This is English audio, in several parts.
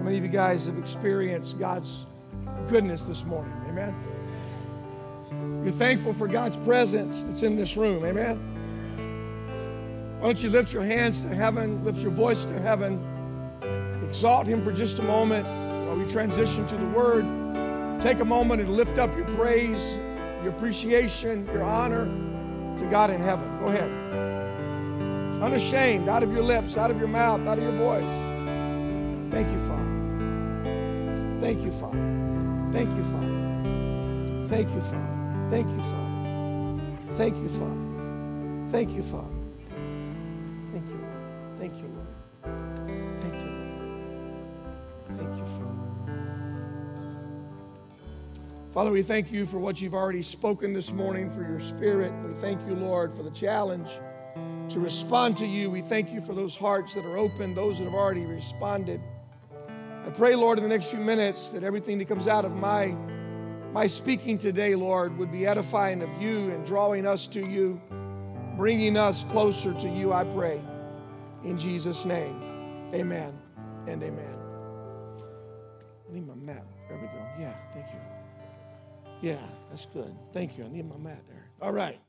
How many of you guys have experienced God's goodness this morning? Amen. You're thankful for God's presence that's in this room. Amen. Why don't you lift your hands to heaven, lift your voice to heaven, exalt Him for just a moment while we transition to the Word. Take a moment and lift up your praise, your appreciation, your honor to God in heaven. Go ahead. Unashamed, out of your lips, out of your mouth, out of your voice. Thank you, Father. Thank you, Father. Thank you, Father. Thank you, Father. Thank you, Father. Thank you, Father. Thank you, Father. Thank you, Lord. Thank you, Lord. Thank you, Lord. Thank you, Father. Father, we thank you for what you've already spoken this morning through your Spirit. We thank you, Lord, for the challenge to respond to you. We thank you for those hearts that are open, those that have already responded. I pray, Lord, in the next few minutes that everything that comes out of my my speaking today, Lord, would be edifying of you and drawing us to you, bringing us closer to you, I pray. In Jesus' name, amen and amen. I need my mat. There we go. Yeah, thank you. Yeah, that's good. Thank you. I need my mat there. All right.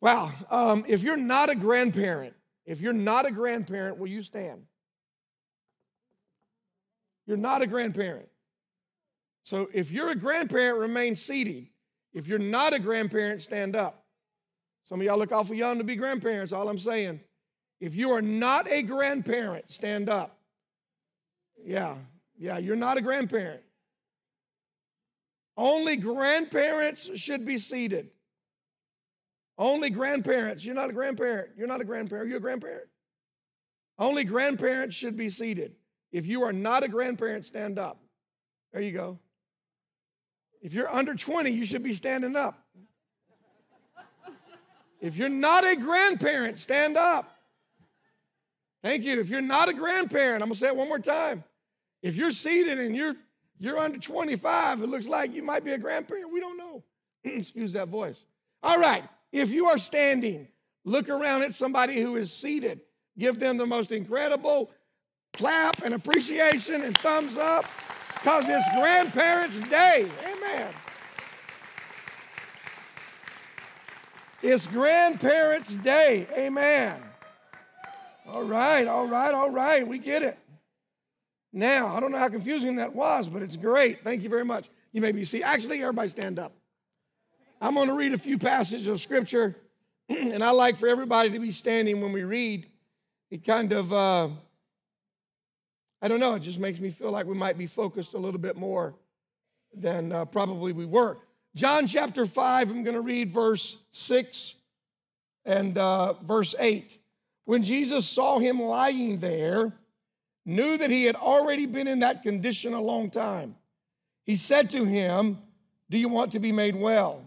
Wow. Um, if you're not a grandparent, if you're not a grandparent, will you stand? You're not a grandparent. So if you're a grandparent, remain seated. If you're not a grandparent, stand up. Some of y'all look awful young to be grandparents, all I'm saying. If you are not a grandparent, stand up. Yeah, yeah, you're not a grandparent. Only grandparents should be seated. Only grandparents. You're not a grandparent. You're not a grandparent. You're a grandparent. Only grandparents should be seated. If you are not a grandparent, stand up. There you go. If you're under 20, you should be standing up. If you're not a grandparent, stand up. Thank you. If you're not a grandparent, I'm going to say it one more time. If you're seated and you're you're under 25, it looks like you might be a grandparent. We don't know. Excuse that voice. All right. If you are standing, look around at somebody who is seated. Give them the most incredible clap and appreciation and thumbs up because it's Grandparents' Day. Amen. It's Grandparents' Day. Amen. All right, all right, all right. We get it. Now, I don't know how confusing that was, but it's great. Thank you very much. You may be see. Actually, everybody stand up. I'm going to read a few passages of scripture, and I like for everybody to be standing when we read. It kind of, uh, I don't know, it just makes me feel like we might be focused a little bit more than uh, probably we were. John chapter 5, I'm going to read verse 6 and uh, verse 8. When Jesus saw him lying there, knew that he had already been in that condition a long time, he said to him, Do you want to be made well?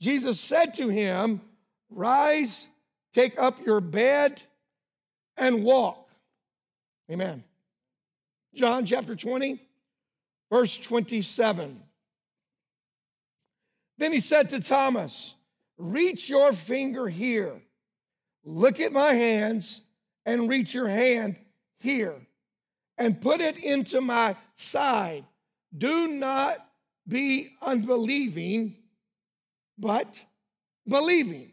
Jesus said to him, Rise, take up your bed, and walk. Amen. John chapter 20, verse 27. Then he said to Thomas, Reach your finger here, look at my hands, and reach your hand here, and put it into my side. Do not be unbelieving, but believing.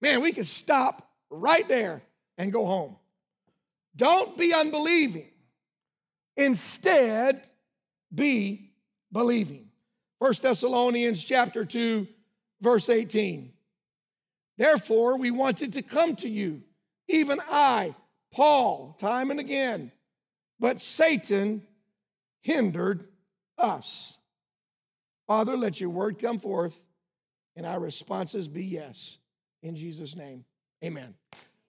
Man, we could stop right there and go home. Don't be unbelieving. Instead, be believing. 1 Thessalonians chapter 2 verse 18. Therefore, we wanted to come to you, even I, Paul, time and again, but Satan hindered us. Father, let your word come forth, and our responses be yes. In Jesus' name, amen.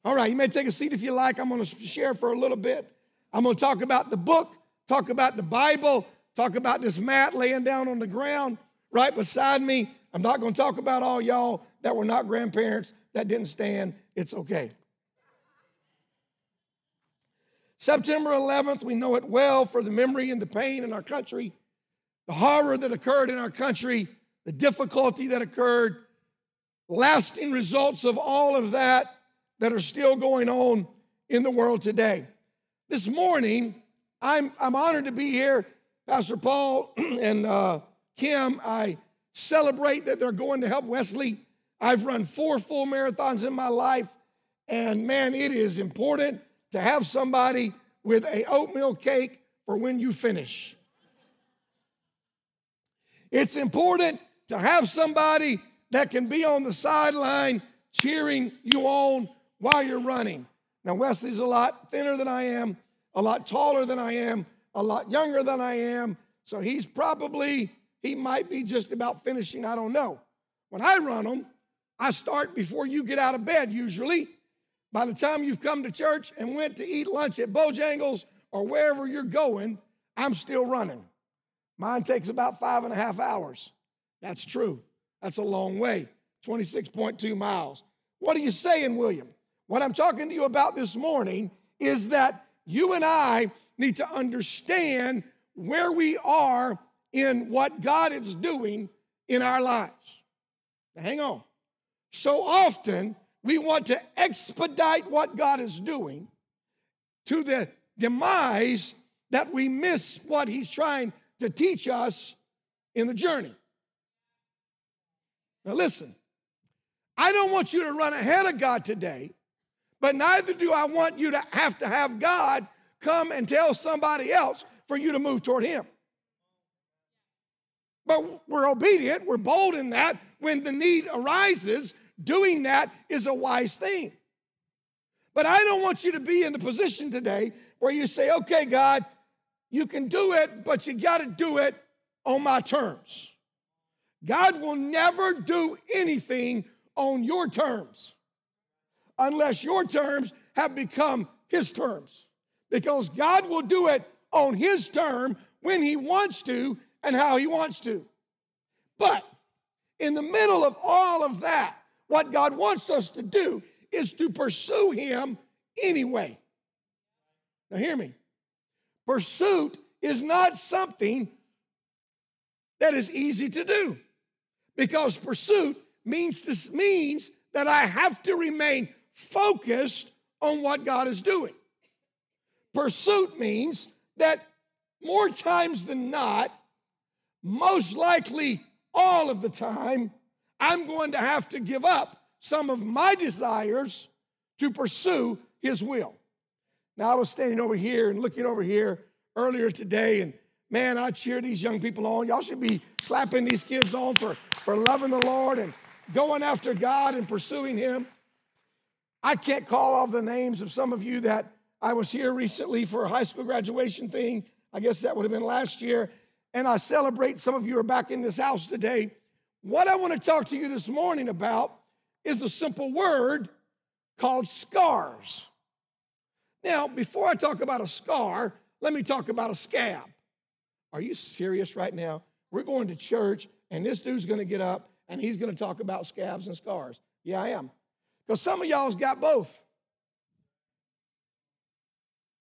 All right, you may take a seat if you like. I'm going to share for a little bit. I'm going to talk about the book, talk about the Bible, talk about this mat laying down on the ground right beside me. I'm not going to talk about all y'all that were not grandparents that didn't stand. It's okay. September 11th, we know it well for the memory and the pain in our country, the horror that occurred in our country, the difficulty that occurred, lasting results of all of that that are still going on in the world today. This morning, I'm, I'm honored to be here. Pastor Paul and uh, Kim, I celebrate that they're going to help Wesley. I've run four full marathons in my life, and man, it is important to have somebody with a oatmeal cake for when you finish. It's important to have somebody that can be on the sideline cheering you on while you're running. Now, Wesley's a lot thinner than I am, a lot taller than I am, a lot younger than I am. So he's probably, he might be just about finishing. I don't know. When I run them, I start before you get out of bed usually. By the time you've come to church and went to eat lunch at Bojangles or wherever you're going, I'm still running. Mine takes about five and a half hours. That's true. That's a long way, 26.2 miles. What are you saying, William? What I'm talking to you about this morning is that you and I need to understand where we are in what God is doing in our lives. Now, hang on. So often, we want to expedite what God is doing to the demise that we miss what He's trying to teach us in the journey. Now, listen, I don't want you to run ahead of God today, but neither do I want you to have to have God come and tell somebody else for you to move toward Him. But we're obedient, we're bold in that. When the need arises, doing that is a wise thing. But I don't want you to be in the position today where you say, okay, God, you can do it, but you got to do it on my terms. God will never do anything on your terms unless your terms have become his terms. Because God will do it on his term when he wants to and how he wants to. But in the middle of all of that, what God wants us to do is to pursue him anyway. Now, hear me. Pursuit is not something that is easy to do because pursuit means this means that I have to remain focused on what God is doing. Pursuit means that more times than not, most likely all of the time, I'm going to have to give up some of my desires to pursue His will. Now, I was standing over here and looking over here earlier today, and man, I cheer these young people on. Y'all should be clapping these kids on for, for loving the Lord and going after God and pursuing Him. I can't call all the names of some of you that I was here recently for a high school graduation thing. I guess that would have been last year. And I celebrate some of you are back in this house today. What I want to talk to you this morning about is a simple word called scars. Now, before I talk about a scar, let me talk about a scab. Are you serious right now? We're going to church, and this dude's going to get up and he's going to talk about scabs and scars. Yeah, I am. Because some of y'all's got both.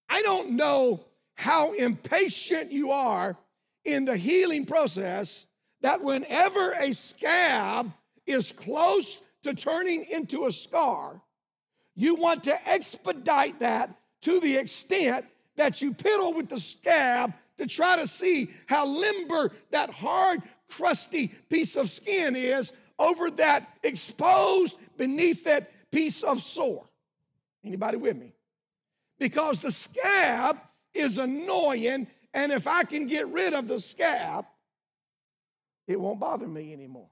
I don't know how impatient you are in the healing process that whenever a scab is close to turning into a scar, you want to expedite that to the extent that you piddle with the scab to try to see how limber that hard, crusty piece of skin is over that exposed beneath that piece of sore. Anybody with me? Because the scab is annoying, and if I can get rid of the scab, it won't bother me anymore.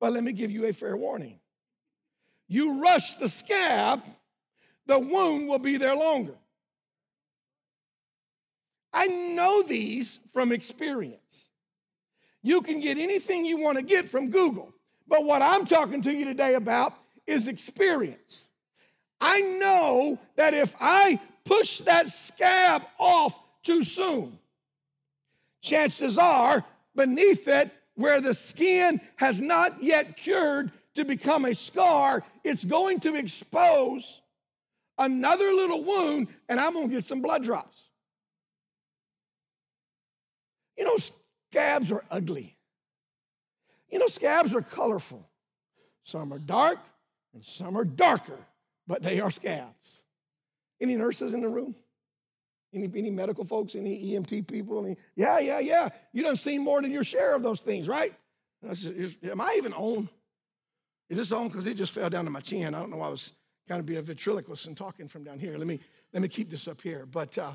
But let me give you a fair warning. You rush the scab, the wound will be there longer. I know these from experience. You can get anything you want to get from Google, but what I'm talking to you today about is experience. I know that if I push that scab off too soon, chances are beneath it, where the skin has not yet cured to become a scar, it's going to expose another little wound, and I'm going to get some blood drops. You know, scabs are ugly. You know, scabs are colorful. Some are dark and some are darker, but they are scabs. Any nurses in the room? Any, any medical folks? Any EMT people? Any, yeah, yeah, yeah. You done seen more than your share of those things, right? Am I even on? Is this on? Because it just fell down to my chin. I don't know. Why I was kind of be a ventriloquist and talking from down here. Let me let me keep this up here. But uh,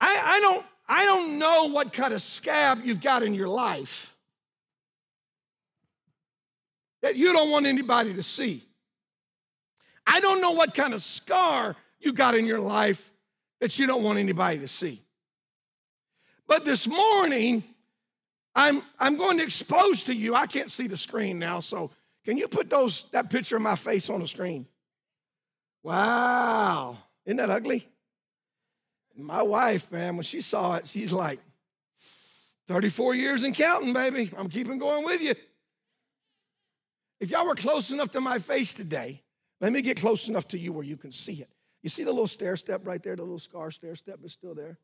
I, I don't I don't know what kind of scab you've got in your life that you don't want anybody to see. I don't know what kind of scar you got in your life that you don't want anybody to see. But this morning, I'm, I'm going to expose to you, I can't see the screen now, so can you put those, that picture of my face on the screen? Wow. Isn't that ugly? My wife, man, when she saw it, she's like, 34 years and counting, baby. I'm keeping going with you. If y'all were close enough to my face today, let me get close enough to you where you can see it. You see the little stair step right there, the little scar stair step is still there.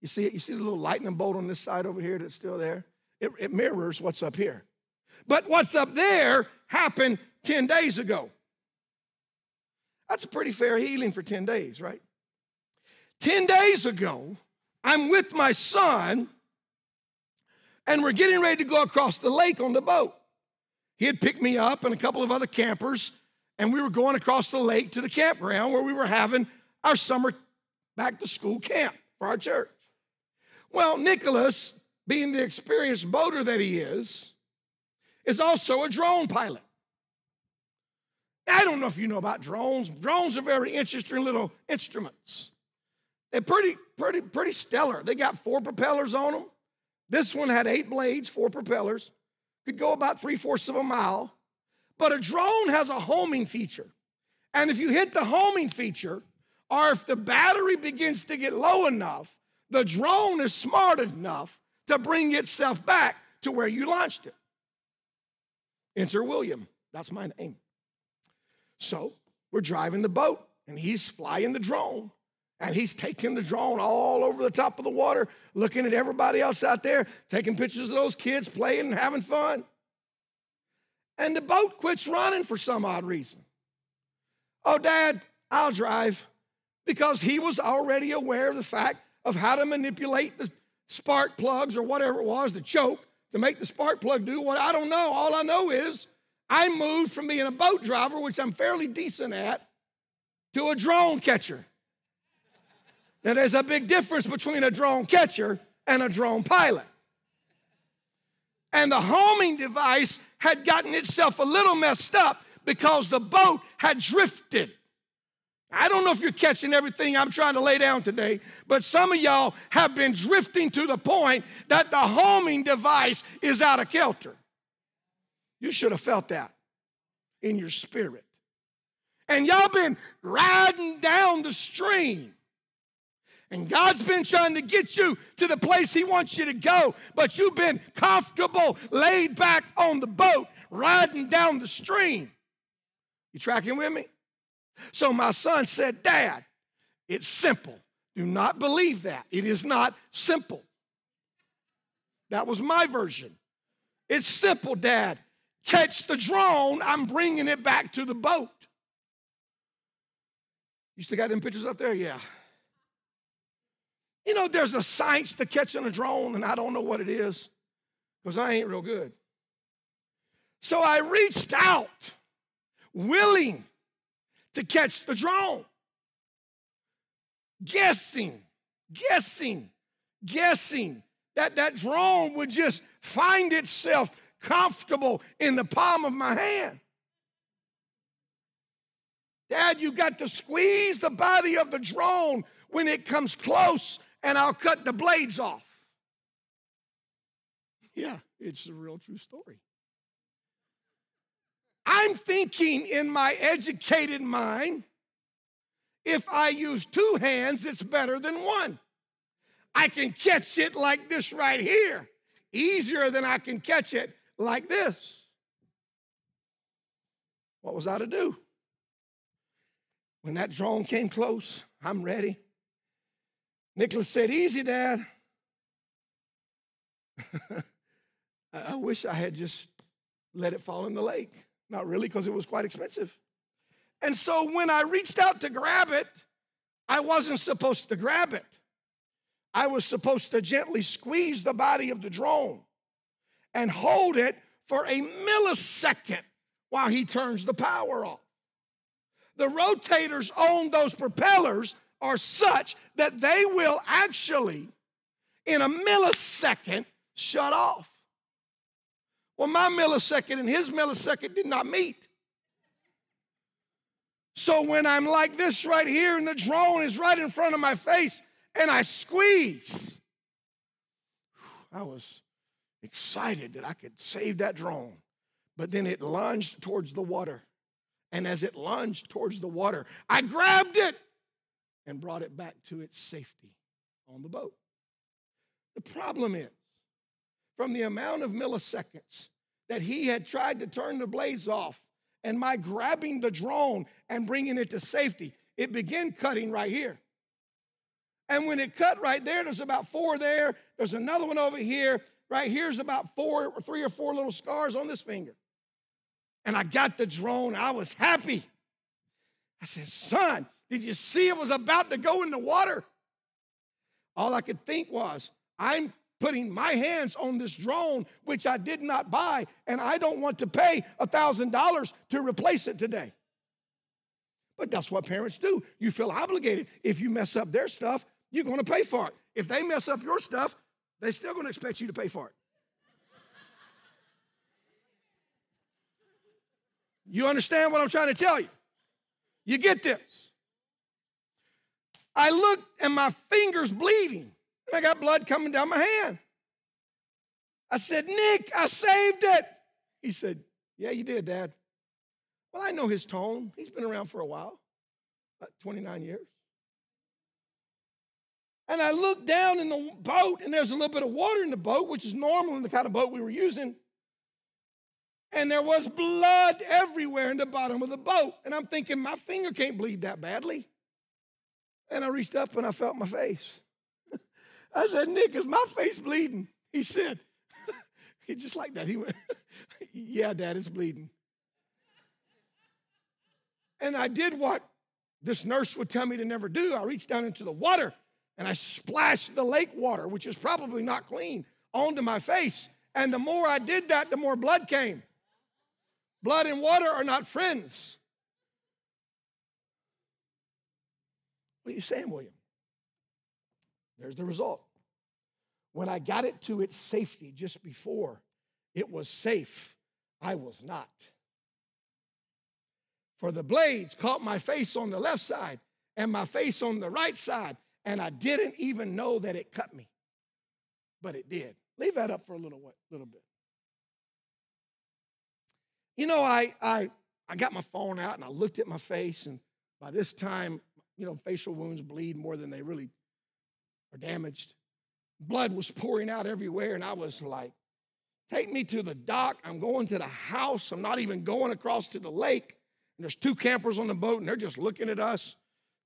You see it? You see the little lightning bolt on this side over here that's still there? It, it mirrors what's up here. But what's up there happened 10 days ago. That's a pretty fair healing for 10 days, right? 10 days ago, I'm with my son, and we're getting ready to go across the lake on the boat. He had picked me up and a couple of other campers, and we were going across the lake to the campground where we were having our summer back to school camp for our church. Well, Nicholas, being the experienced boater that he is, is also a drone pilot. I don't know if you know about drones. Drones are very interesting little instruments. They're pretty, pretty, pretty stellar. They got four propellers on them. This one had eight blades, four propellers, could go about three fourths of a mile. But a drone has a homing feature. And if you hit the homing feature, or if the battery begins to get low enough, the drone is smart enough to bring itself back to where you launched it. Enter William. That's my name. So we're driving the boat, and he's flying the drone. And he's taking the drone all over the top of the water, looking at everybody else out there, taking pictures of those kids playing and having fun. And the boat quits running for some odd reason. Oh, Dad, I'll drive. Because he was already aware of the fact of how to manipulate the spark plugs or whatever it was, the choke, to make the spark plug do what I don't know. All I know is I moved from being a boat driver, which I'm fairly decent at, to a drone catcher. Now, there's a big difference between a drone catcher and a drone pilot. And the homing device had gotten itself a little messed up because the boat had drifted. I don't know if you're catching everything I'm trying to lay down today, but some of y'all have been drifting to the point that the homing device is out of kilter. You should have felt that in your spirit. And y'all been riding down the stream. And God's been trying to get you to the place He wants you to go, but you've been comfortable, laid back on the boat, riding down the stream. You tracking with me? So my son said, Dad, it's simple. Do not believe that. It is not simple. That was my version. It's simple, Dad. Catch the drone, I'm bringing it back to the boat. You still got them pictures up there? Yeah. You know, there's a science to catching a drone, and I don't know what it is because I ain't real good. So I reached out, willing to catch the drone. Guessing, guessing, guessing that that drone would just find itself comfortable in the palm of my hand. Dad, you got to squeeze the body of the drone when it comes close, and I'll cut the blades off. Yeah, it's a real true story. I'm thinking in my educated mind, if I use two hands, it's better than one. I can catch it like this right here, easier than I can catch it like this. What was I to do? When that drone came close, I'm ready. Nicholas said, Easy, Dad. I wish I had just let it fall in the lake. Not really, because it was quite expensive. And so when I reached out to grab it, I wasn't supposed to grab it. I was supposed to gently squeeze the body of the drone and hold it for a millisecond while he turns the power off. The rotators on those propellers are such that they will actually, in a millisecond, shut off. Well, my millisecond and his millisecond did not meet. So when I'm like this right here and the drone is right in front of my face and I squeeze, I was excited that I could save that drone. But then it lunged towards the water. And as it lunged towards the water, I grabbed it and brought it back to its safety on the boat. The problem is, from the amount of milliseconds that he had tried to turn the blades off and my grabbing the drone and bringing it to safety, it began cutting right here. And when it cut right there, there's about four there. There's another one over here. Right here's about four or three or four little scars on this finger. And I got the drone. I was happy. I said, son, did you see it was about to go in the water? All I could think was, I'm putting my hands on this drone, which I did not buy, and I don't want to pay $1,000 to replace it today. But that's what parents do. You feel obligated. If you mess up their stuff, you're going to pay for it. If they mess up your stuff, they're still going to expect you to pay for it. You understand what I'm trying to tell you? You get this. I looked and my finger's bleeding. I got blood coming down my hand. I said, Nick, I saved it. He said, Yeah, you did, Dad. Well, I know his tone. He's been around for a while, about 29 years. And I looked down in the boat, and there's a little bit of water in the boat, which is normal in the kind of boat we were using. And there was blood everywhere in the bottom of the boat. And I'm thinking, my finger can't bleed that badly. And I reached up and I felt my face. I said, Nick, is my face bleeding? He said, he just like that. He went, Yeah, Dad, it's bleeding. And I did what this nurse would tell me to never do. I reached down into the water and I splashed the lake water, which is probably not clean, onto my face. And the more I did that, the more blood came. Blood and water are not friends. What are you saying, William? There's the result. When I got it to its safety just before it was safe, I was not. For the blades caught my face on the left side and my face on the right side, and I didn't even know that it cut me. But it did. Leave that up for a little, little bit. You know, I, I, I got my phone out and I looked at my face, and by this time, you know, facial wounds bleed more than they really are damaged. Blood was pouring out everywhere, and I was like, Take me to the dock. I'm going to the house. I'm not even going across to the lake. And there's two campers on the boat, and they're just looking at us,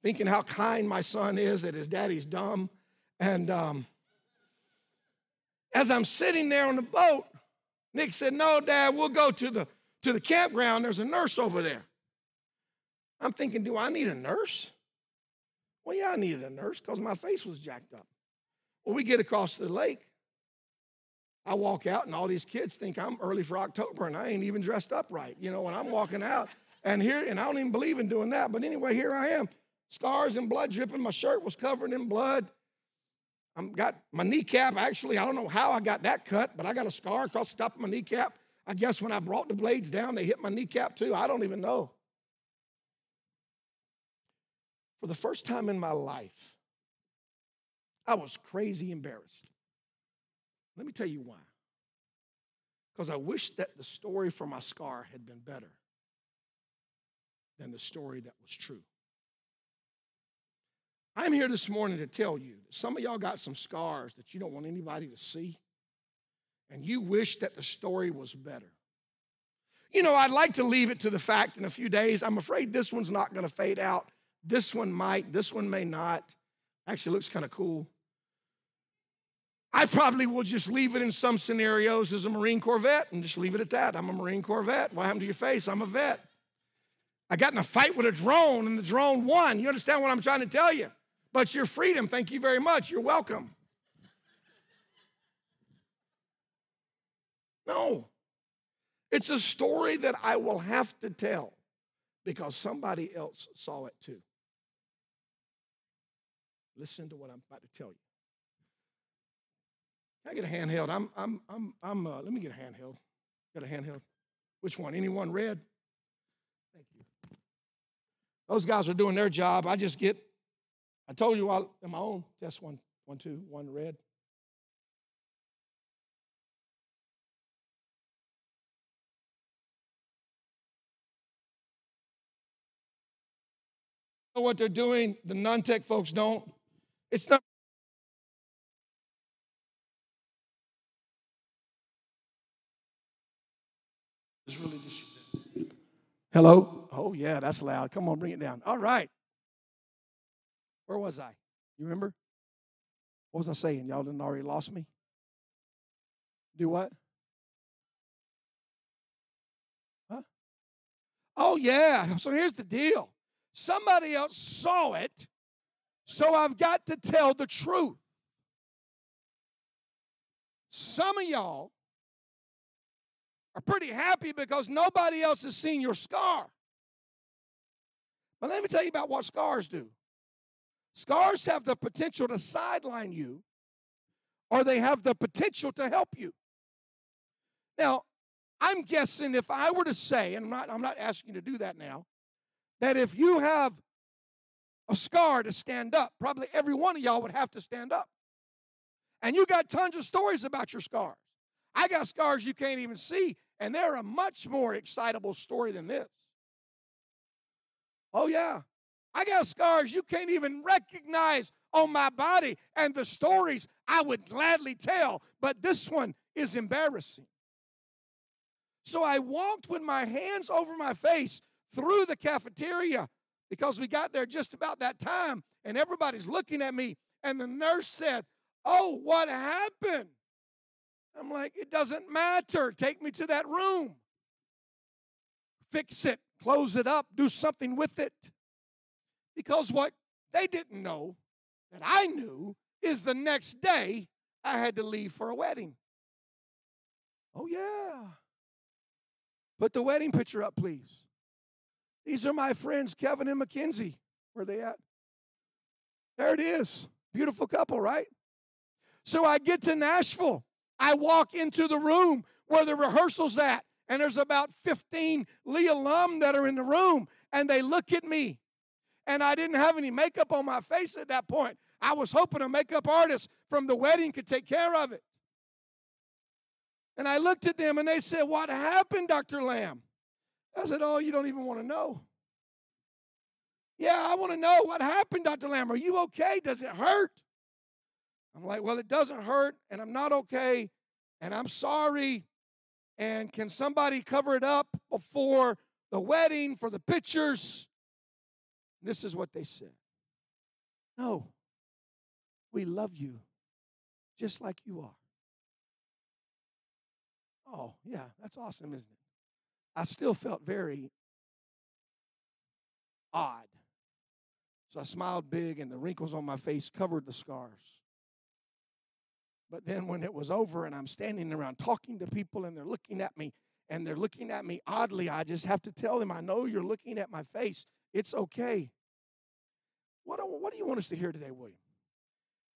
thinking how kind my son is that his daddy's dumb. And um, as I'm sitting there on the boat, Nick said, No, Dad, we'll go to the to the campground. There's a nurse over there. I'm thinking, do I need a nurse? Well, yeah, I needed a nurse because my face was jacked up. Well, we get across the lake. I walk out, and all these kids think I'm early for October, and I ain't even dressed up right. You know, when I'm walking out, and here, and I don't even believe in doing that. But anyway, here I am, scars and blood dripping. My shirt was covered in blood. I'm got my kneecap. Actually, I don't know how I got that cut, but I got a scar across the top of my kneecap. I guess when I brought the blades down, they hit my kneecap too. I don't even know. For the first time in my life, I was crazy embarrassed. Let me tell you why. Because I wish that the story for my scar had been better than the story that was true. I'm here this morning to tell you that some of y'all got some scars that you don't want anybody to see, and you wish that the story was better. You know, I'd like to leave it to the fact in a few days. I'm afraid this one's not going to fade out. This one might, this one may not. Actually, looks kind of cool. I probably will just leave it in some scenarios as a Marine Corps vet and just leave it at that. I'm a Marine Corps vet. What happened to your face? I'm a vet. I got in a fight with a drone and the drone won. You understand what I'm trying to tell you? But your freedom, thank you very much. You're welcome. No. It's a story that I will have to tell because somebody else saw it too. Listen to what I'm about to tell you. Can I get a handheld? I'm, I'm, I'm, I'm, uh, let me get a handheld. Got a handheld? Which one? Anyone red? Thank you. Those guys are doing their job. I just get, I told you all in my own test one, one, two, one red. Know what they're doing? The non-tech folks don't. It's not. It's really. Hello? Oh, yeah, that's loud. Come on, bring it down. All right. Where was I? You remember? What was I saying? Y'all didn't already lost me? Do what? Huh? Oh, yeah. So here's the deal somebody else saw it, so I've got to tell the truth. Some of y'all are pretty happy because nobody else has seen your scar. But let me tell you about what scars do. Scars have the potential to sideline you, or they have the potential to help you. Now, I'm guessing if I were to say, and I'm not, I'm not asking you to do that now, that if you have a scar to stand up, probably every one of y'all would have to stand up. And you got tons of stories about your scars. I got scars you can't even see, and they're a much more excitable story than this. Oh, yeah. I got scars you can't even recognize on my body, and the stories I would gladly tell, but this one is embarrassing. So I walked with my hands over my face through the cafeteria because we got there just about that time, and everybody's looking at me, and the nurse said, Oh, what happened? I'm like, it doesn't matter. Take me to that room. Fix it, close it up, do something with it. Because what they didn't know that I knew is the next day I had to leave for a wedding. Oh, yeah. Put the wedding picture up, please. These are my friends, Kevin and Mackenzie. Where are they at? There it is. Beautiful couple, right? So I get to Nashville. I walk into the room where the rehearsal's at, and there's about 15 Lee alum that are in the room, and they look at me. And I didn't have any makeup on my face at that point. I was hoping a makeup artist from the wedding could take care of it. And I looked at them and they said, What happened, Dr. Lamb? I said, Oh, you don't even want to know. Yeah, I want to know what happened, Dr. Lamb. Are you okay? Does it hurt? I'm like, well, it doesn't hurt, and I'm not okay, and I'm sorry. And can somebody cover it up before the wedding for the pictures? This is what they said. No, we love you just like you are. Oh, yeah, that's awesome, isn't it? I still felt very odd. So I smiled big, and the wrinkles on my face covered the scars. But then when it was over and I'm standing around talking to people and they're looking at me and they're looking at me oddly, I just have to tell them, I know you're looking at my face. It's okay. What do, what do you want us to hear today, William?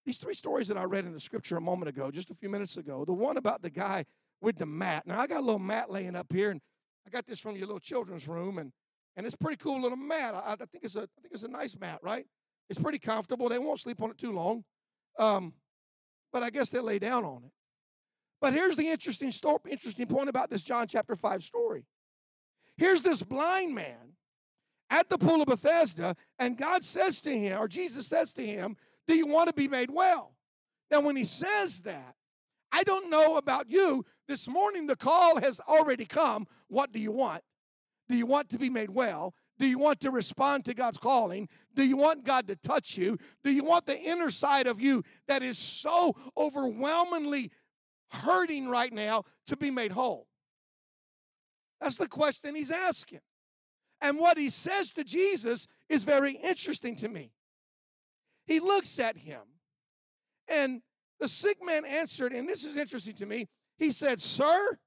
These three stories that I read in the scripture a moment ago, just a few minutes ago, the one about the guy with the mat. Now, I got a little mat laying up here, and I got this from your little children's room, and, and it's pretty cool little mat. I, I, think it's a, I think it's a nice mat, right? It's pretty comfortable. They won't sleep on it too long. Um, but I guess they lay down on it. But here's the interesting story, interesting point about this John chapter 5 story. Here's this blind man at the pool of Bethesda, and God says to him, or Jesus says to him, Do you want to be made well? Now, when he says that, I don't know about you. This morning, the call has already come. What do you want? Do you want to be made well? Do you want to respond to God's calling? Do you want God to touch you? Do you want the inner side of you that is so overwhelmingly hurting right now to be made whole? That's the question he's asking. And what he says to Jesus is very interesting to me. He looks at him, and the sick man answered, and this is interesting to me. He said, Sir,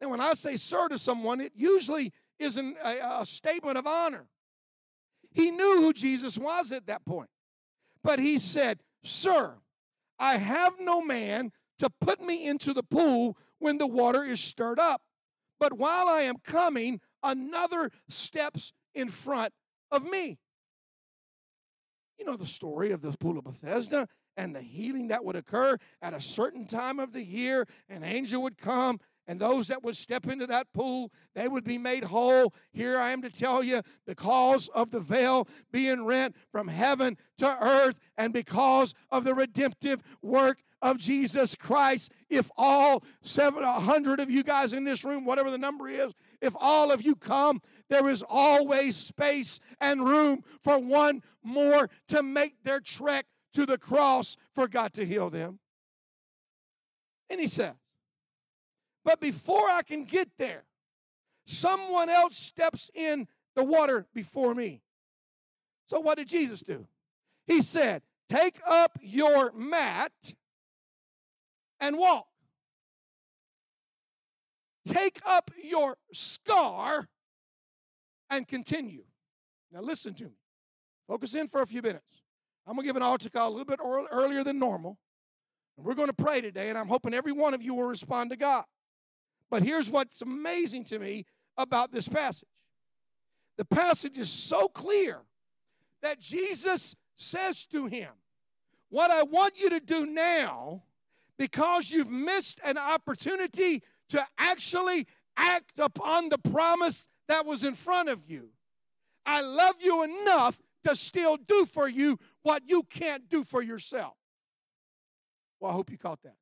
and when I say sir to someone, it usually is an, a, a statement of honor. He knew who Jesus was at that point. But he said, Sir, I have no man to put me into the pool when the water is stirred up. But while I am coming, another steps in front of me. You know the story of the pool of Bethesda and the healing that would occur at a certain time of the year. An angel would come and those that would step into that pool, they would be made whole. Here I am to tell you, because of the veil being rent from heaven to earth, and because of the redemptive work of Jesus Christ, if all 700 of you guys in this room, whatever the number is, if all of you come, there is always space and room for one more to make their trek to the cross for God to heal them. And he says, but before I can get there, someone else steps in the water before me. So what did Jesus do? He said, Take up your mat and walk. Take up your scar and continue. Now, listen to me. Focus in for a few minutes. I'm going to give an altar call a little bit earlier than normal. And we're going to pray today, and I'm hoping every one of you will respond to God. But here's what's amazing to me about this passage the passage is so clear that Jesus says to him, What I want you to do now, because you've missed an opportunity to actually act upon the promise that was in front of you, I love you enough to still do for you what you can't do for yourself. Well, I hope you caught that.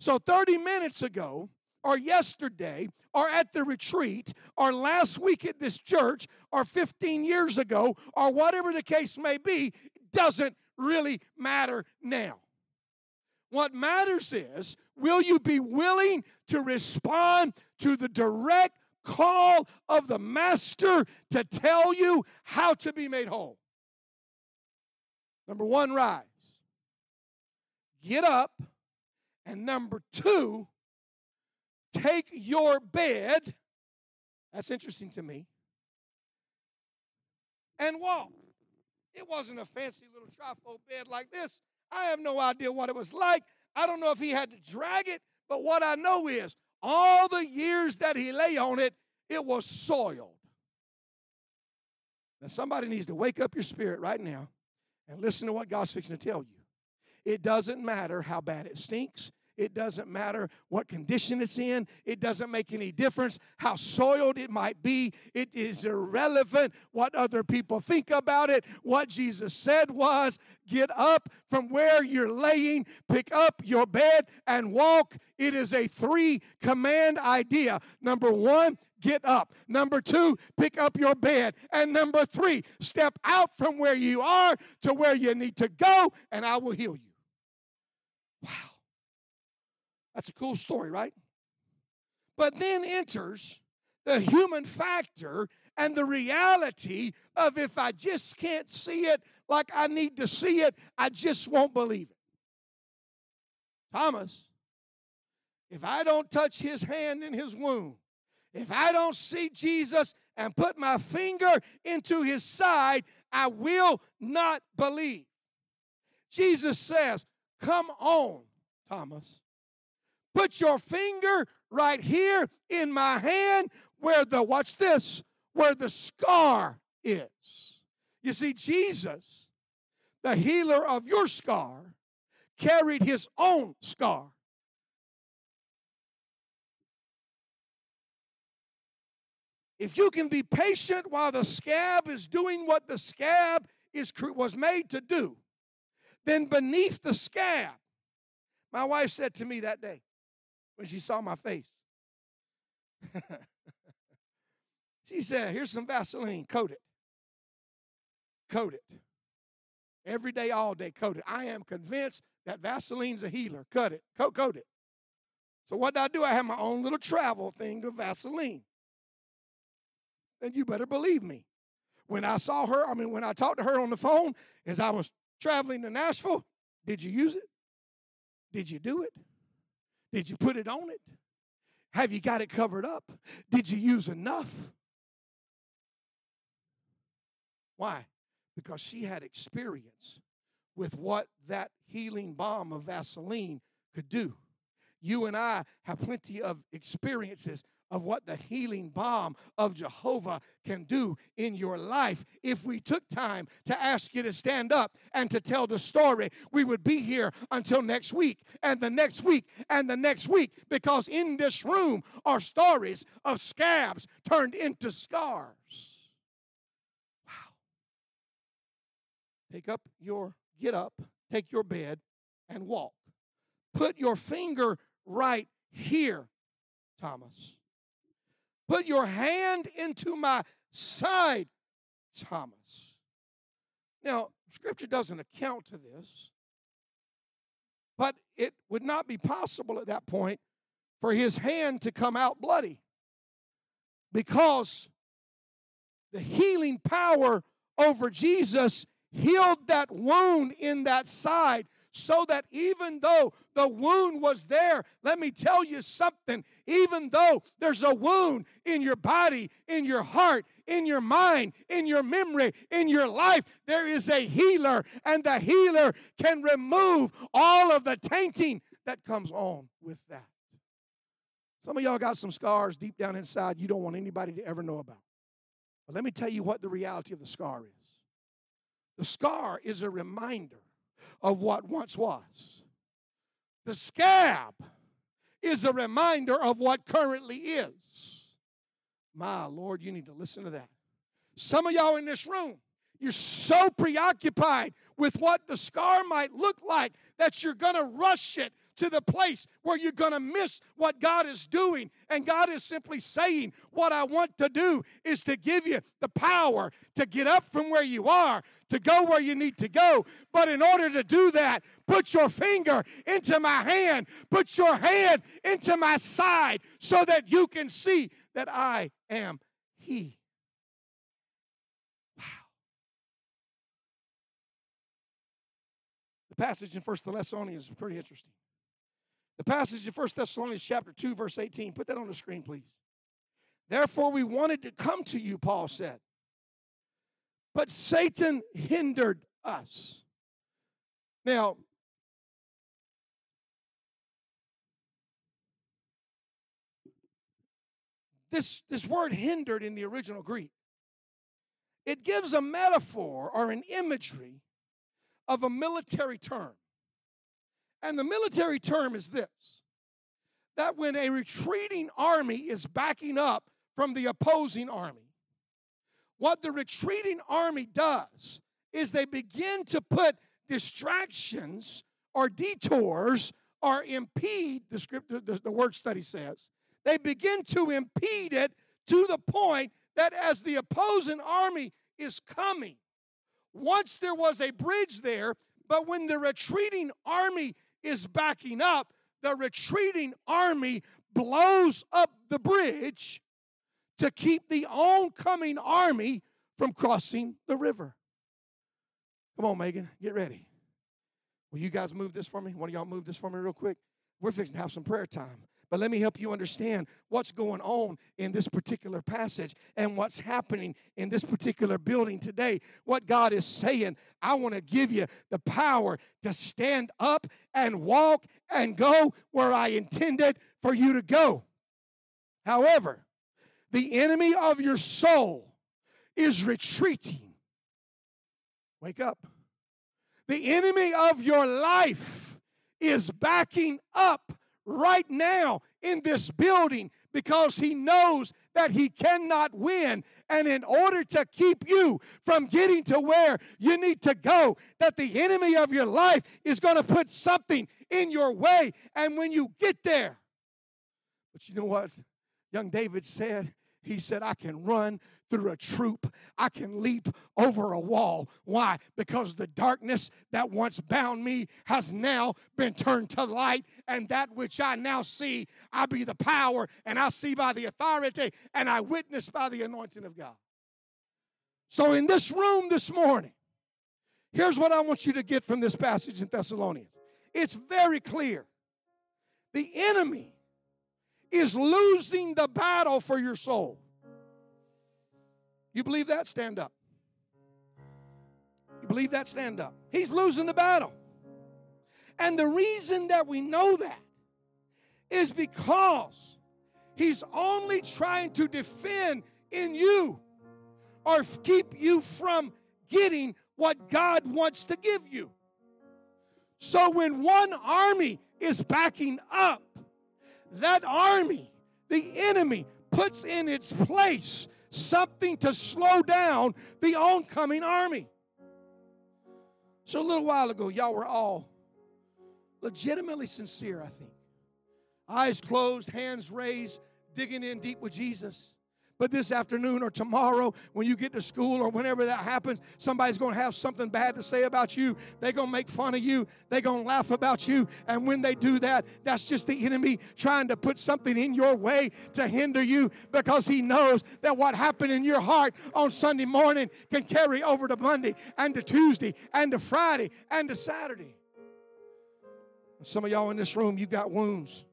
So, 30 minutes ago, or yesterday or at the retreat or last week at this church or 15 years ago or whatever the case may be doesn't really matter now. What matters is will you be willing to respond to the direct call of the Master to tell you how to be made whole? Number one, rise. Get up. And number two, take your bed, that's interesting to me, and walk. It wasn't a fancy little trifold bed like this. I have no idea what it was like. I don't know if he had to drag it, but what I know is all the years that he lay on it, it was soiled. Now, somebody needs to wake up your spirit right now and listen to what God's fixing to tell you. It doesn't matter how bad it stinks. It doesn't matter what condition it's in. It doesn't make any difference how soiled it might be. It is irrelevant what other people think about it. What Jesus said was get up from where you're laying, pick up your bed, and walk. It is a three command idea. Number one, get up. Number two, pick up your bed. And number three, step out from where you are to where you need to go, and I will heal you. Wow. That's a cool story, right? But then enters the human factor and the reality of if I just can't see it like I need to see it, I just won't believe it. Thomas, if I don't touch his hand in his wound, if I don't see Jesus and put my finger into his side, I will not believe. Jesus says, Come on, Thomas. Put your finger right here in my hand where the, watch this, where the scar is. You see, Jesus, the healer of your scar, carried his own scar. If you can be patient while the scab is doing what the scab is, was made to do, then beneath the scab, my wife said to me that day, when she saw my face. she said, Here's some Vaseline, coat it. Coat it. Every day, all day, coat it. I am convinced that Vaseline's a healer. Cut it, coat, coat it. So, what do I do? I have my own little travel thing of Vaseline. Then you better believe me. When I saw her, I mean, when I talked to her on the phone as I was traveling to Nashville, did you use it? Did you do it? Did you put it on it? Have you got it covered up? Did you use enough? Why? Because she had experience with what that healing balm of Vaseline could do. You and I have plenty of experiences of what the healing balm of Jehovah can do in your life. If we took time to ask you to stand up and to tell the story, we would be here until next week and the next week and the next week because in this room are stories of scabs turned into scars. Wow. Take up your, get up, take your bed and walk. Put your finger right here, Thomas. Put your hand into my side, Thomas. Now, Scripture doesn't account to this, but it would not be possible at that point for his hand to come out bloody because the healing power over Jesus healed that wound in that side so that even though the wound was there, let me tell you something. Even though there's a wound in your body, in your heart, in your mind, in your memory, in your life, there is a healer, and the healer can remove all of the tainting that comes on with that. Some of y'all got some scars deep down inside you don't want anybody to ever know about. But let me tell you what the reality of the scar is. The scar is a reminder of what once was. The scab is a reminder of what currently is. My Lord, you need to listen to that. Some of y'all in this room, you're so preoccupied with what the scar might look like that you're going to rush it to the place where you're going to miss what God is doing. And God is simply saying, What I want to do is to give you the power to get up from where you are, to go where you need to go. But in order to do that, put your finger into my hand, put your hand into my side so that you can see that I am He. Wow. The passage in First Thessalonians is pretty interesting. The passage in 1 Thessalonians chapter 2, verse 18. Put that on the screen, please. Therefore, we wanted to come to you, Paul said. But Satan hindered us. Now, this, this word hindered in the original Greek, it gives a metaphor or an imagery of a military term. And the military term is this that when a retreating army is backing up from the opposing army, what the retreating army does is they begin to put distractions or detours or impede the script the, the word study says. They begin to impede it to the point that as the opposing army is coming once there was a bridge there but when the retreating army is backing up, the retreating army blows up the bridge to keep the oncoming army from crossing the river. Come on, Megan, get ready. Will you guys move this for me? One of y'all move this for me real quick? We're fixing to have some prayer time. But let me help you understand what's going on in this particular passage and what's happening in this particular building today. What God is saying, I want to give you the power to stand up and walk and go where I intended for you to go. However, the enemy of your soul is retreating. Wake up. The enemy of your life is backing up right now in this building because he knows that he cannot win. And in order to keep you from getting to where you need to go, that the enemy of your life is going to put something in your way. And when you get there, but you know what young David said? He said, I can run through a troop. I can leap over a wall. Why? Because the darkness that once bound me has now been turned to light, and that which I now see, I be the power, and I see by the authority, and I witness by the anointing of God. So, in this room this morning, here's what I want you to get from this passage in Thessalonians it's very clear. The enemy is losing the battle for your soul. You believe that? Stand up. You believe that? Stand up. He's losing the battle. And the reason that we know that is because he's only trying to defend in you or keep you from getting what God wants to give you. So when one army is backing up, that army, the enemy, puts in its place something to slow down the oncoming army. So a little while ago, y'all were all legitimately sincere, I think. Eyes closed, hands raised, digging in deep with Jesus. But this afternoon or tomorrow, when you get to school or whenever that happens, somebody's going to have something bad to say about you. They're going to make fun of you. They're going to laugh about you. And when they do that, that's just the enemy trying to put something in your way to hinder you because he knows that what happened in your heart on Sunday morning can carry over to Monday and to Tuesday and to Friday and to Saturday. Some of y'all in this room, you got wounds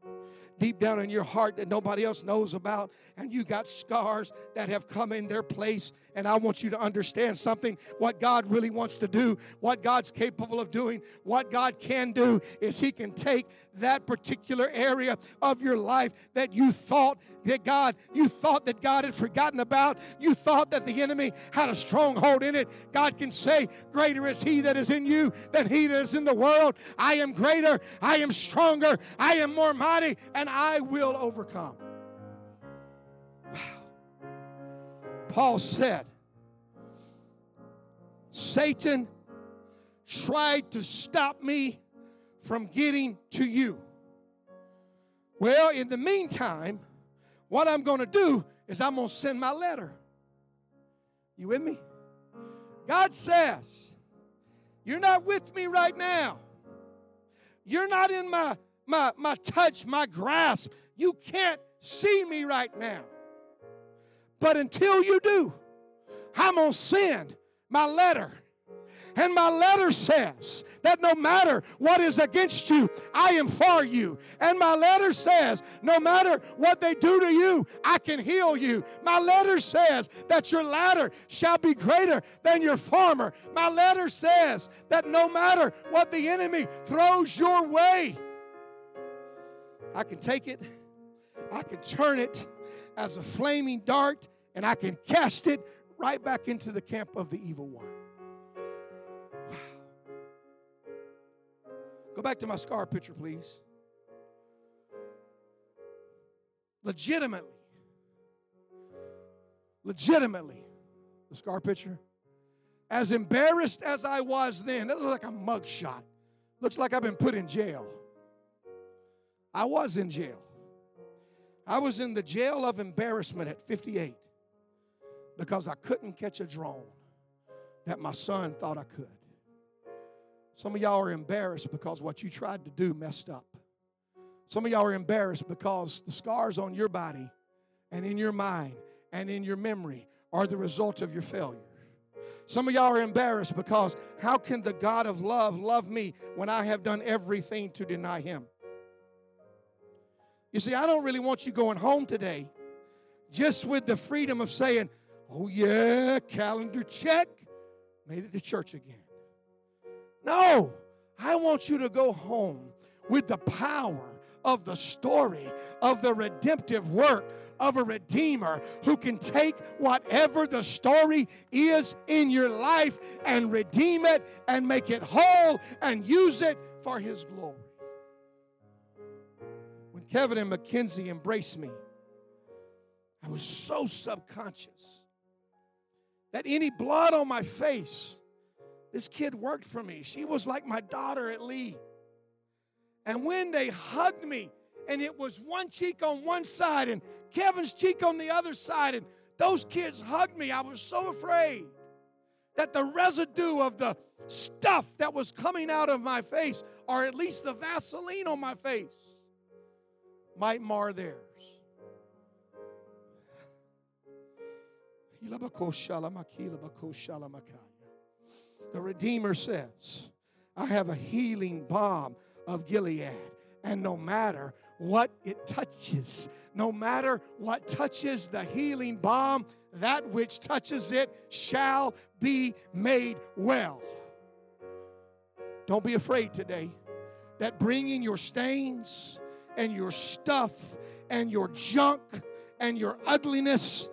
deep down in your heart that nobody else knows about, and you got scars that have come in their place. And I want you to understand something what God really wants to do, what God's capable of doing, what God can do is He can take that particular area of your life that you thought that God, you thought that God had forgotten about, you thought that the enemy had a stronghold in it. God can say, Greater is He that is in you than He that is in the world. I am greater, I am stronger, I am more mighty, and I will overcome. Paul said, Satan tried to stop me from getting to you. Well, in the meantime, what I'm going to do is I'm going to send my letter. You with me? God says, You're not with me right now. You're not in my, my, my touch, my grasp. You can't see me right now. But until you do, I'm going to send my letter. And my letter says that no matter what is against you, I am for you. And my letter says, no matter what they do to you, I can heal you. My letter says that your latter shall be greater than your former. My letter says that no matter what the enemy throws your way, I can take it, I can turn it as a flaming dart and I can cast it right back into the camp of the evil one. Wow. Go back to my scar picture, please. Legitimately, legitimately, the scar picture. As embarrassed as I was then, that looks like a mug shot. Looks like I've been put in jail. I was in jail. I was in the jail of embarrassment at 58 because I couldn't catch a drone that my son thought I could. Some of y'all are embarrassed because what you tried to do messed up. Some of y'all are embarrassed because the scars on your body and in your mind and in your memory are the result of your failure. Some of y'all are embarrassed because how can the God of love love me when I have done everything to deny him? You see, I don't really want you going home today just with the freedom of saying, oh, yeah, calendar check, made it to church again. No, I want you to go home with the power of the story of the redemptive work of a redeemer who can take whatever the story is in your life and redeem it and make it whole and use it for his glory. Kevin and Mackenzie embraced me, I was so subconscious that any blood on my face, this kid worked for me. She was like my daughter at Lee. And when they hugged me, and it was one cheek on one side and Kevin's cheek on the other side, and those kids hugged me. I was so afraid that the residue of the stuff that was coming out of my face, or at least the Vaseline on my face, might mar theirs. The Redeemer says, I have a healing balm of Gilead, and no matter what it touches, no matter what touches the healing balm, that which touches it shall be made well. Don't be afraid today that bringing your stains and your stuff and your junk and your ugliness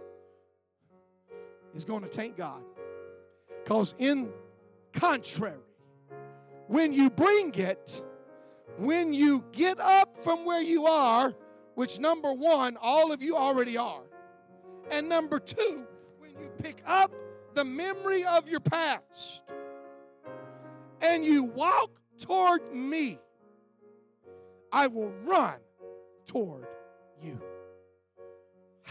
is going to taint God. Because, in contrary, when you bring it, when you get up from where you are, which number one, all of you already are, and number two, when you pick up the memory of your past and you walk toward me, I will run toward you.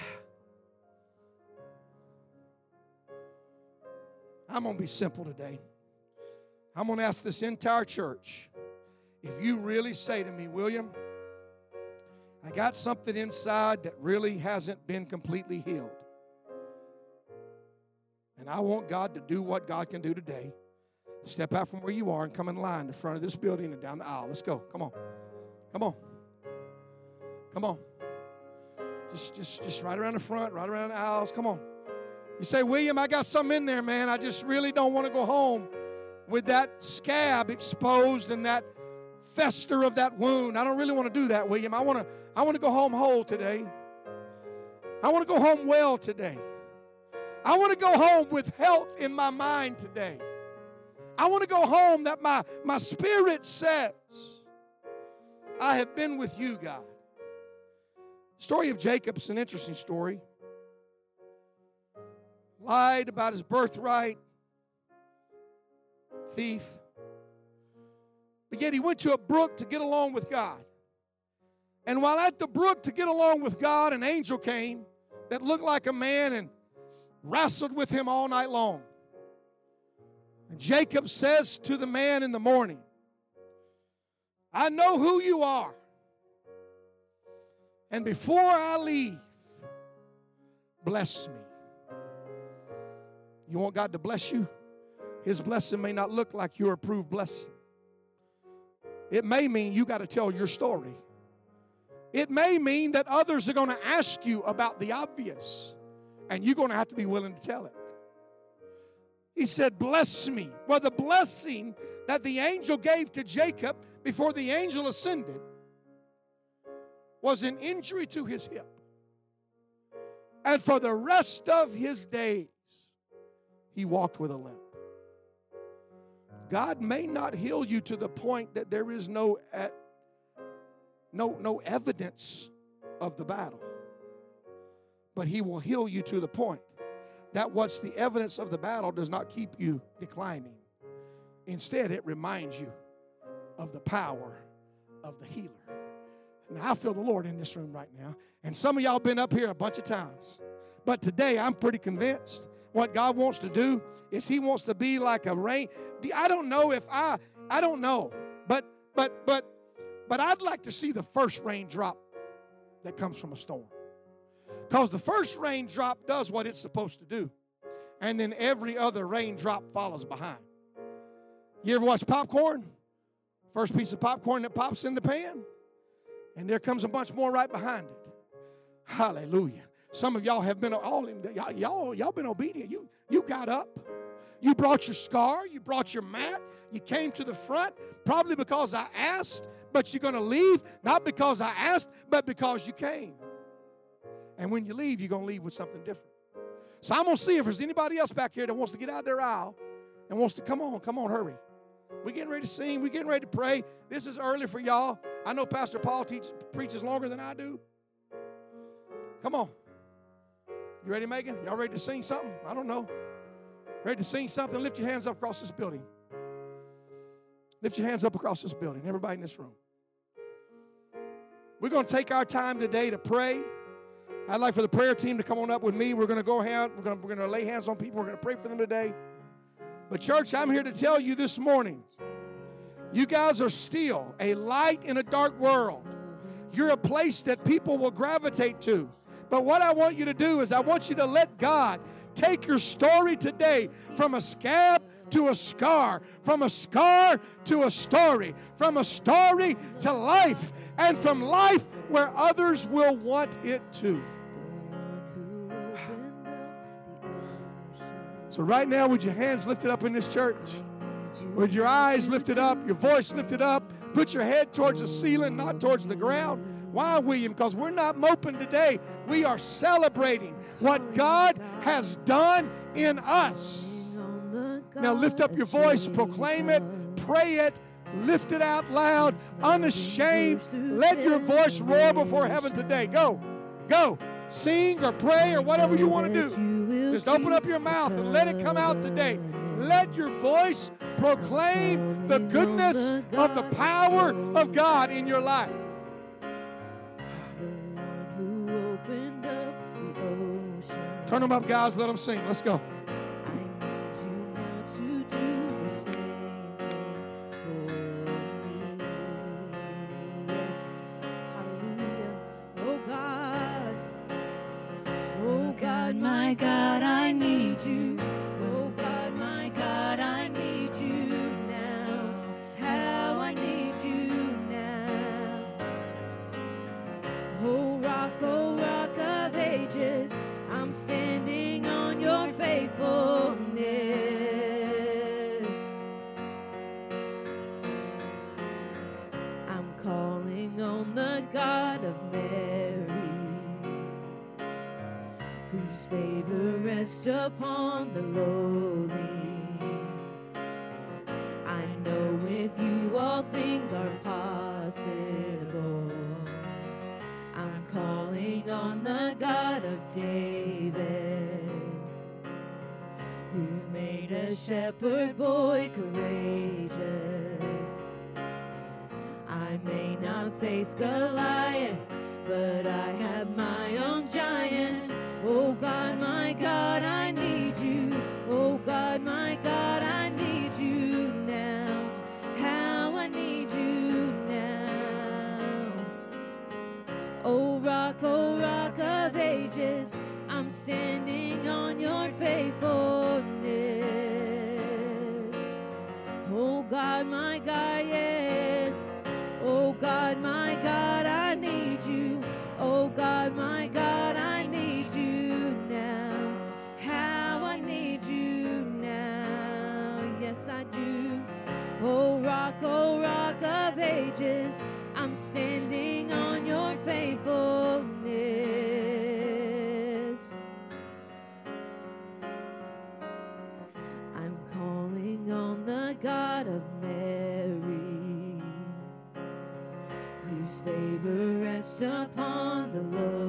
I'm going to be simple today. I'm going to ask this entire church if you really say to me, William, I got something inside that really hasn't been completely healed. And I want God to do what God can do today. Step out from where you are and come in line in front of this building and down the aisle. Let's go. Come on. Come on. Come on. Just, just, just right around the front, right around the aisles. Come on. You say, William, I got something in there, man. I just really don't want to go home with that scab exposed and that fester of that wound. I don't really want to do that, William. I want to I want to go home whole today. I want to go home well today. I want to go home with health in my mind today. I want to go home that my, my spirit says, I have been with you, God. Story of Jacob's an interesting story. Lied about his birthright, thief. But yet he went to a brook to get along with God. And while at the brook to get along with God, an angel came that looked like a man and wrestled with him all night long. And Jacob says to the man in the morning, I know who you are. And before I leave, bless me. You want God to bless you? His blessing may not look like your approved blessing. It may mean you got to tell your story. It may mean that others are going to ask you about the obvious, and you're going to have to be willing to tell it. He said, Bless me. Well, the blessing that the angel gave to Jacob before the angel ascended was an injury to his hip. And for the rest of his days, he walked with a limp. God may not heal you to the point that there is no eh, no, no evidence of the battle. But he will heal you to the point that what's the evidence of the battle does not keep you declining. Instead, it reminds you of the power of the healer. Now, I feel the Lord in this room right now. And some of y'all been up here a bunch of times. But today, I'm pretty convinced what God wants to do is He wants to be like a rain. I don't know if I, I don't know. But, but, but but I'd like to see the first raindrop that comes from a storm. Because the first raindrop does what it's supposed to do, and then every other raindrop follows behind. You ever watch popcorn? First piece of popcorn that pops in the pan, and there comes a bunch more right behind it. Hallelujah. Some of y'all have been all y'all y'all been obedient. You you got up. You brought your scar, you brought your mat, you came to the front, probably because I asked, but you're going to leave not because I asked, but because you came. And when you leave, you're going to leave with something different. So I'm going to see if there's anybody else back here that wants to get out their aisle and wants to come on, come on, hurry. We're getting ready to sing. We're getting ready to pray. This is early for y'all. I know Pastor Paul teach, preaches longer than I do. Come on. You ready, Megan? Y'all ready to sing something? I don't know. Ready to sing something? Lift your hands up across this building. Lift your hands up across this building, everybody in this room. We're going to take our time today to pray. I'd like for the prayer team to come on up with me. We're going to go hand, we're going to, we're going to lay hands on people. We're going to pray for them today. But church, I'm here to tell you this morning, you guys are still a light in a dark world. You're a place that people will gravitate to. But what I want you to do is I want you to let God take your story today from a scab to a scar, from a scar to a story, from a story to life, and from life where others will want it to. So, right now, with your hands lifted up in this church, with your eyes lifted up, your voice lifted up, put your head towards the ceiling, not towards the ground. Why, William? Because we're not moping today. We are celebrating what God has done in us. Now lift up your voice, proclaim it, pray it, lift it out loud, unashamed. Let your voice roar before heaven today. Go, go. Sing or pray or whatever you want to do. Just open up your mouth and let it come out today. Let your voice proclaim the goodness of the power of God in your life. Turn them up, guys. Let them sing. Let's go. My God, I need you. Upon the lowly. I know with you all things are possible. I'm calling on the God of David, who made a shepherd boy courageous. I may not face Goliath, but I have my own giants. Oh God, my God, I standing on your faithfulness. Oh God, my God, yes. Oh God, my God, I need you. Oh God, my God, I need you now. How I need you now. Yes, I do. Oh rock, oh rock of ages, I'm standing of Mary whose favor rests upon the lowly.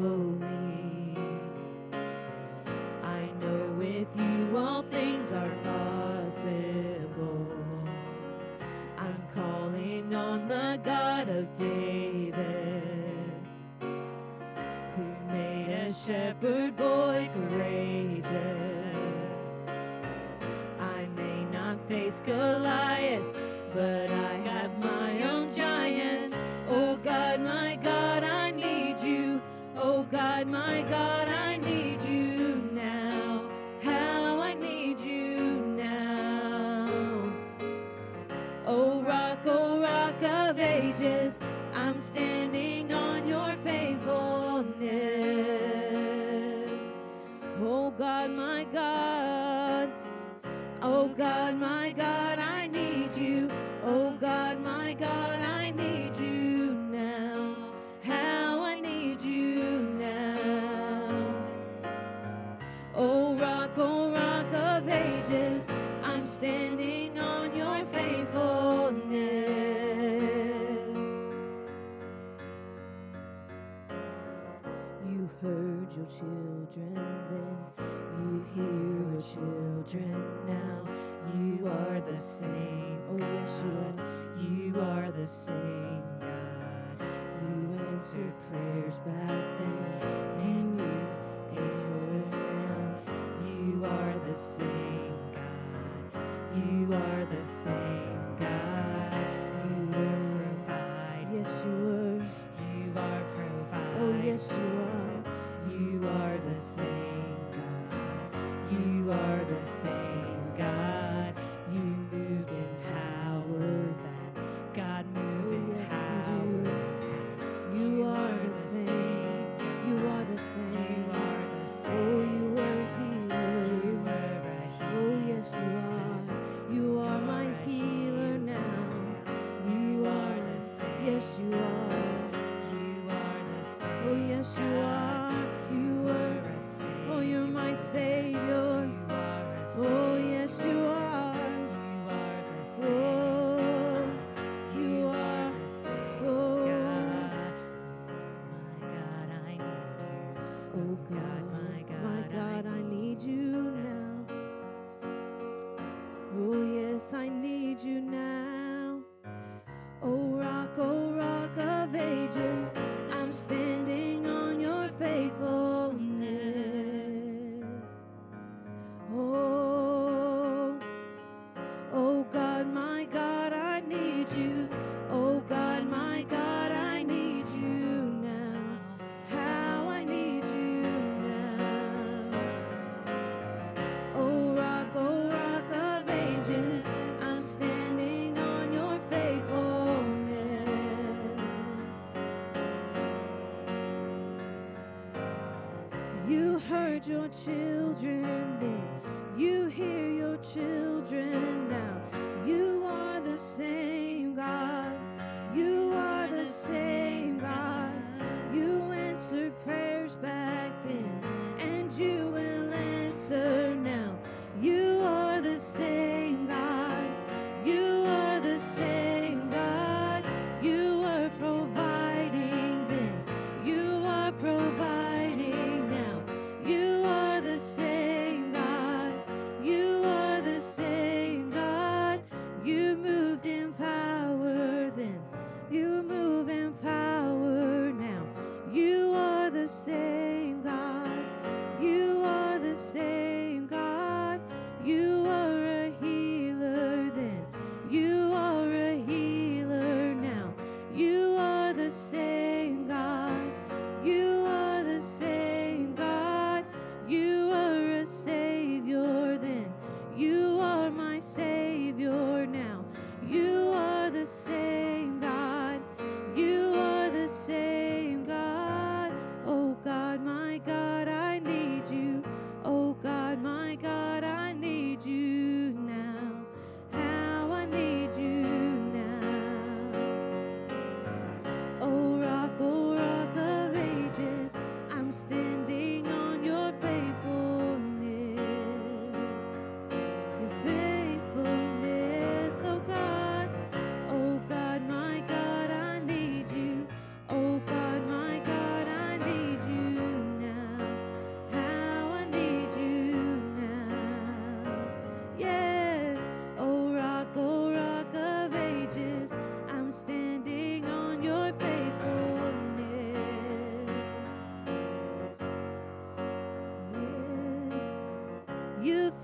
the same God. You are the same God. You will provide. Yes, you were. You are provide. Oh, yes, you are. You are the same. your children then. You hear your children now.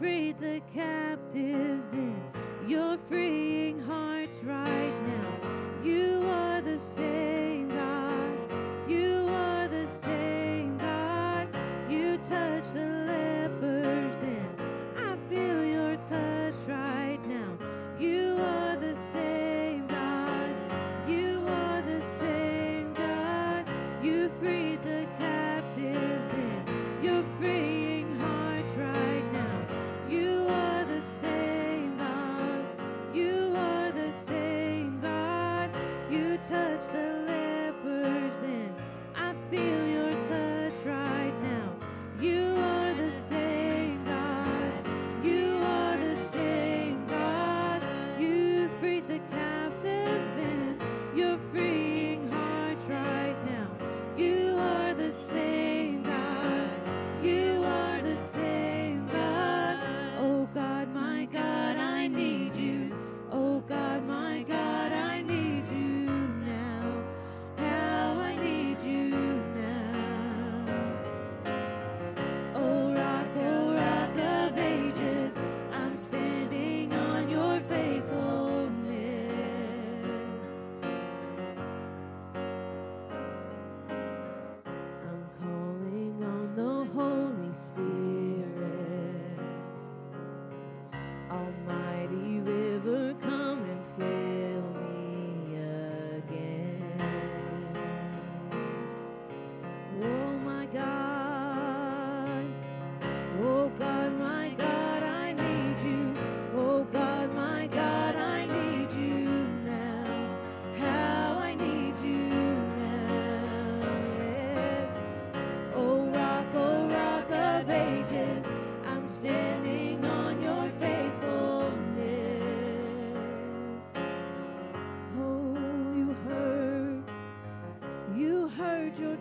freed the captives then. You're freeing hearts right now. You are the same God. You are the same God. You touch the lepers then. I feel your touch right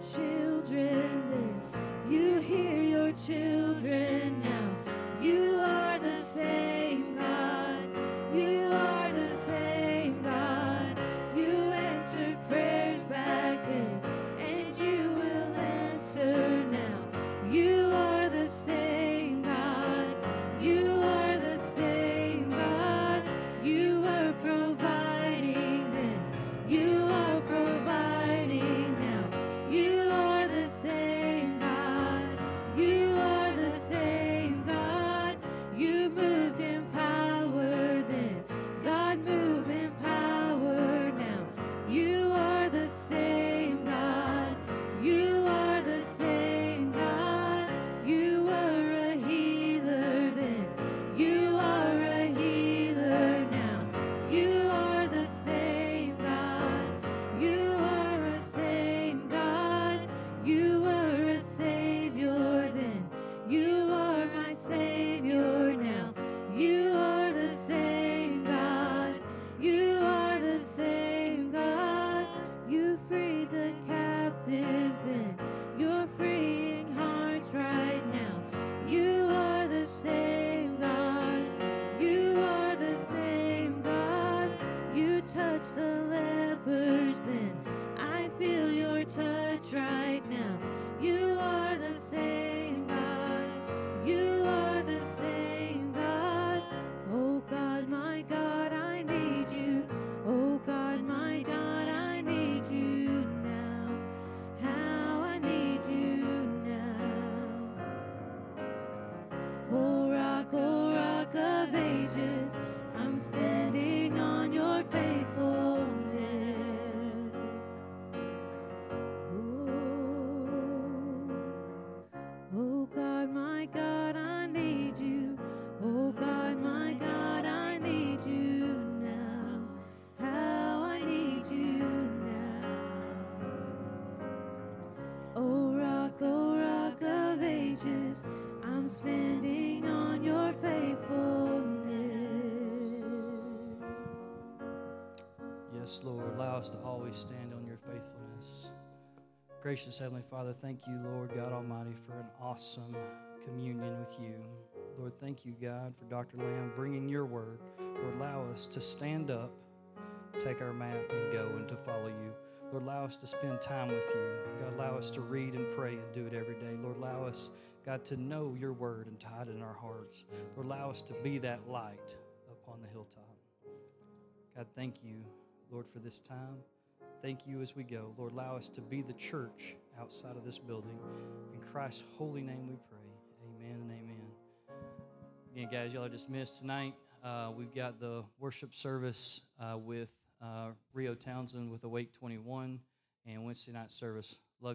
your Gracious Heavenly Father, thank you, Lord God Almighty, for an awesome communion with you. Lord, thank you, God, for Dr. Lamb bringing your word. Lord, allow us to stand up, take our mat, and go and to follow you. Lord, allow us to spend time with you. God, allow us to read and pray and do it every day. Lord, allow us, God, to know your word and to hide it in our hearts. Lord, allow us to be that light upon the hilltop. God, thank you, Lord, for this time. Thank you as we go. Lord, allow us to be the church outside of this building. In Christ's holy name we pray. Amen and amen. Again, guys, y'all are dismissed tonight. Uh, we've got the worship service uh, with uh, Rio Townsend with Awake 21 and Wednesday night service